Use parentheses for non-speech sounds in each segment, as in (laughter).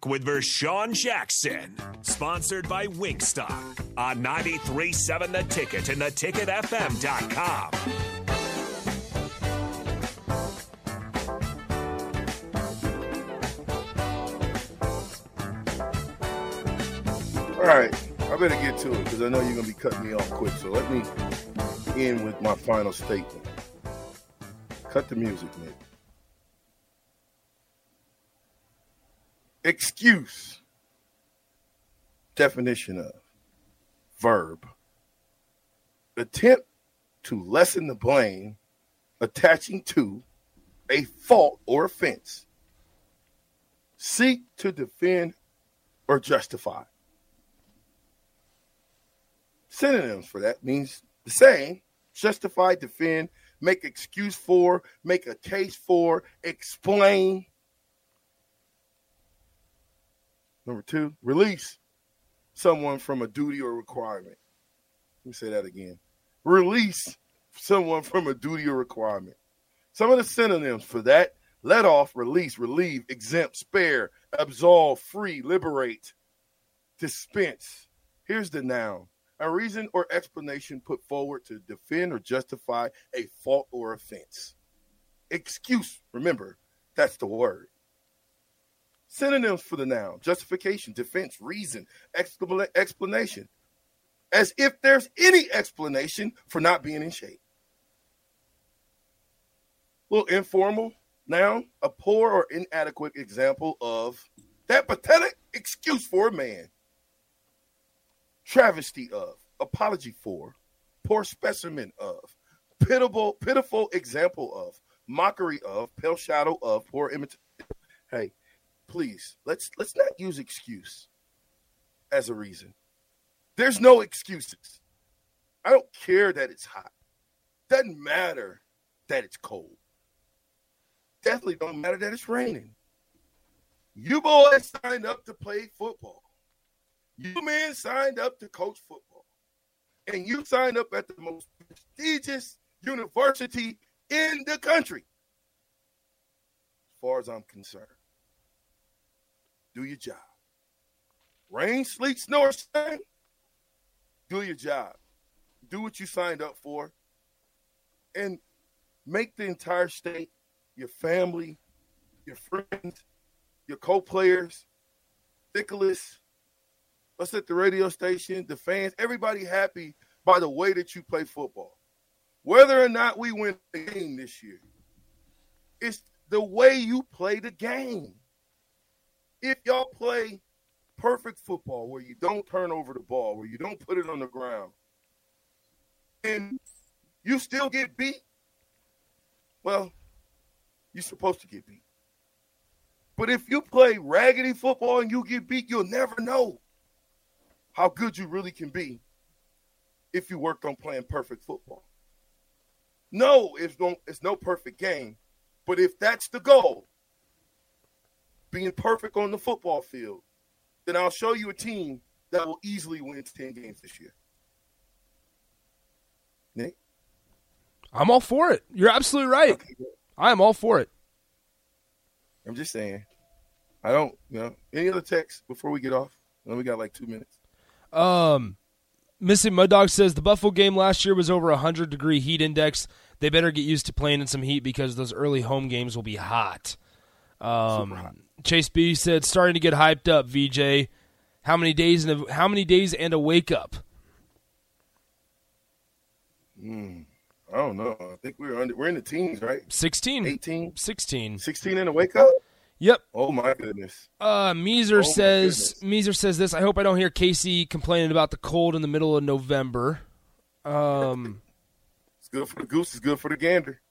back with Vershawn Jackson, sponsored by Wingstop on 93.7 The Ticket and theticketfm.com. All right, I better get to it because I know you're gonna be cutting me off quick. So let me end with my final statement. Cut the music, Nick. Excuse. Definition of verb. Attempt to lessen the blame attaching to a fault or offense. Seek to defend or justify. Synonyms for that means the same justify, defend, make excuse for, make a case for, explain. Number two, release someone from a duty or requirement. Let me say that again. Release someone from a duty or requirement. Some of the synonyms for that let off, release, relieve, exempt, spare, absolve, free, liberate, dispense. Here's the noun a reason or explanation put forward to defend or justify a fault or offense. Excuse, remember, that's the word. Synonyms for the noun justification, defense, reason, explanation. As if there's any explanation for not being in shape. Little informal noun, a poor or inadequate example of that pathetic excuse for a man travesty of, apology for, poor specimen of, pitiable, pitiful example of, mockery of, pale shadow of, poor imitation. Hey, please let's let's not use excuse as a reason. There's no excuses. I don't care that it's hot. Doesn't matter that it's cold. Definitely don't matter that it's raining. You boys signed up to play football. You men signed up to coach football, and you signed up at the most prestigious university in the country. As far as I'm concerned, do your job. Rain, sleet, snore, shine. Do your job. Do what you signed up for, and make the entire state, your family, your friends, your co-players, Nicholas, us at the radio station, the fans, everybody happy by the way that you play football. Whether or not we win the game this year, it's the way you play the game. If y'all play perfect football where you don't turn over the ball, where you don't put it on the ground, and you still get beat, well, you're supposed to get beat. But if you play raggedy football and you get beat, you'll never know how good you really can be if you worked on playing perfect football. No, it's no, it's no perfect game, but if that's the goal, being perfect on the football field, then I'll show you a team that will easily win 10 games this year. Nick? I'm all for it. You're absolutely right. Okay, I am all for it. I'm just saying. I don't, you know, any other text before we get off? Then we got like two minutes. Um, Missing Mud Dog says the Buffalo game last year was over a hundred degree heat index. They better get used to playing in some heat because those early home games will be hot. Um. Chase B said starting to get hyped up. VJ, how many days and a, how many days and a wake up? Mm, I don't know. I think we're under, we're in the teens, right? 16. 18. 16. 16 and a wake up. Yep. Oh my goodness. Uh, Meeser oh says Meeser says this. I hope I don't hear Casey complaining about the cold in the middle of November. Um, (laughs) it's good for the goose. It's good for the gander.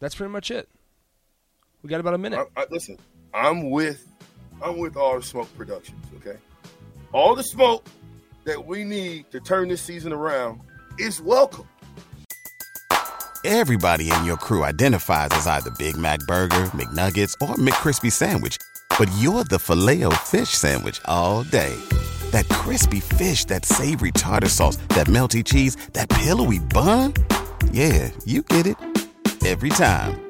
That's pretty much it. We got about a minute. I, I, listen, I'm with, I'm with all the smoke productions. Okay, all the smoke that we need to turn this season around is welcome. Everybody in your crew identifies as either Big Mac Burger, McNuggets, or McCrispy Sandwich. But you're the filet fish Sandwich all day. That crispy fish, that savory tartar sauce, that melty cheese, that pillowy bun. Yeah, you get it. Every time.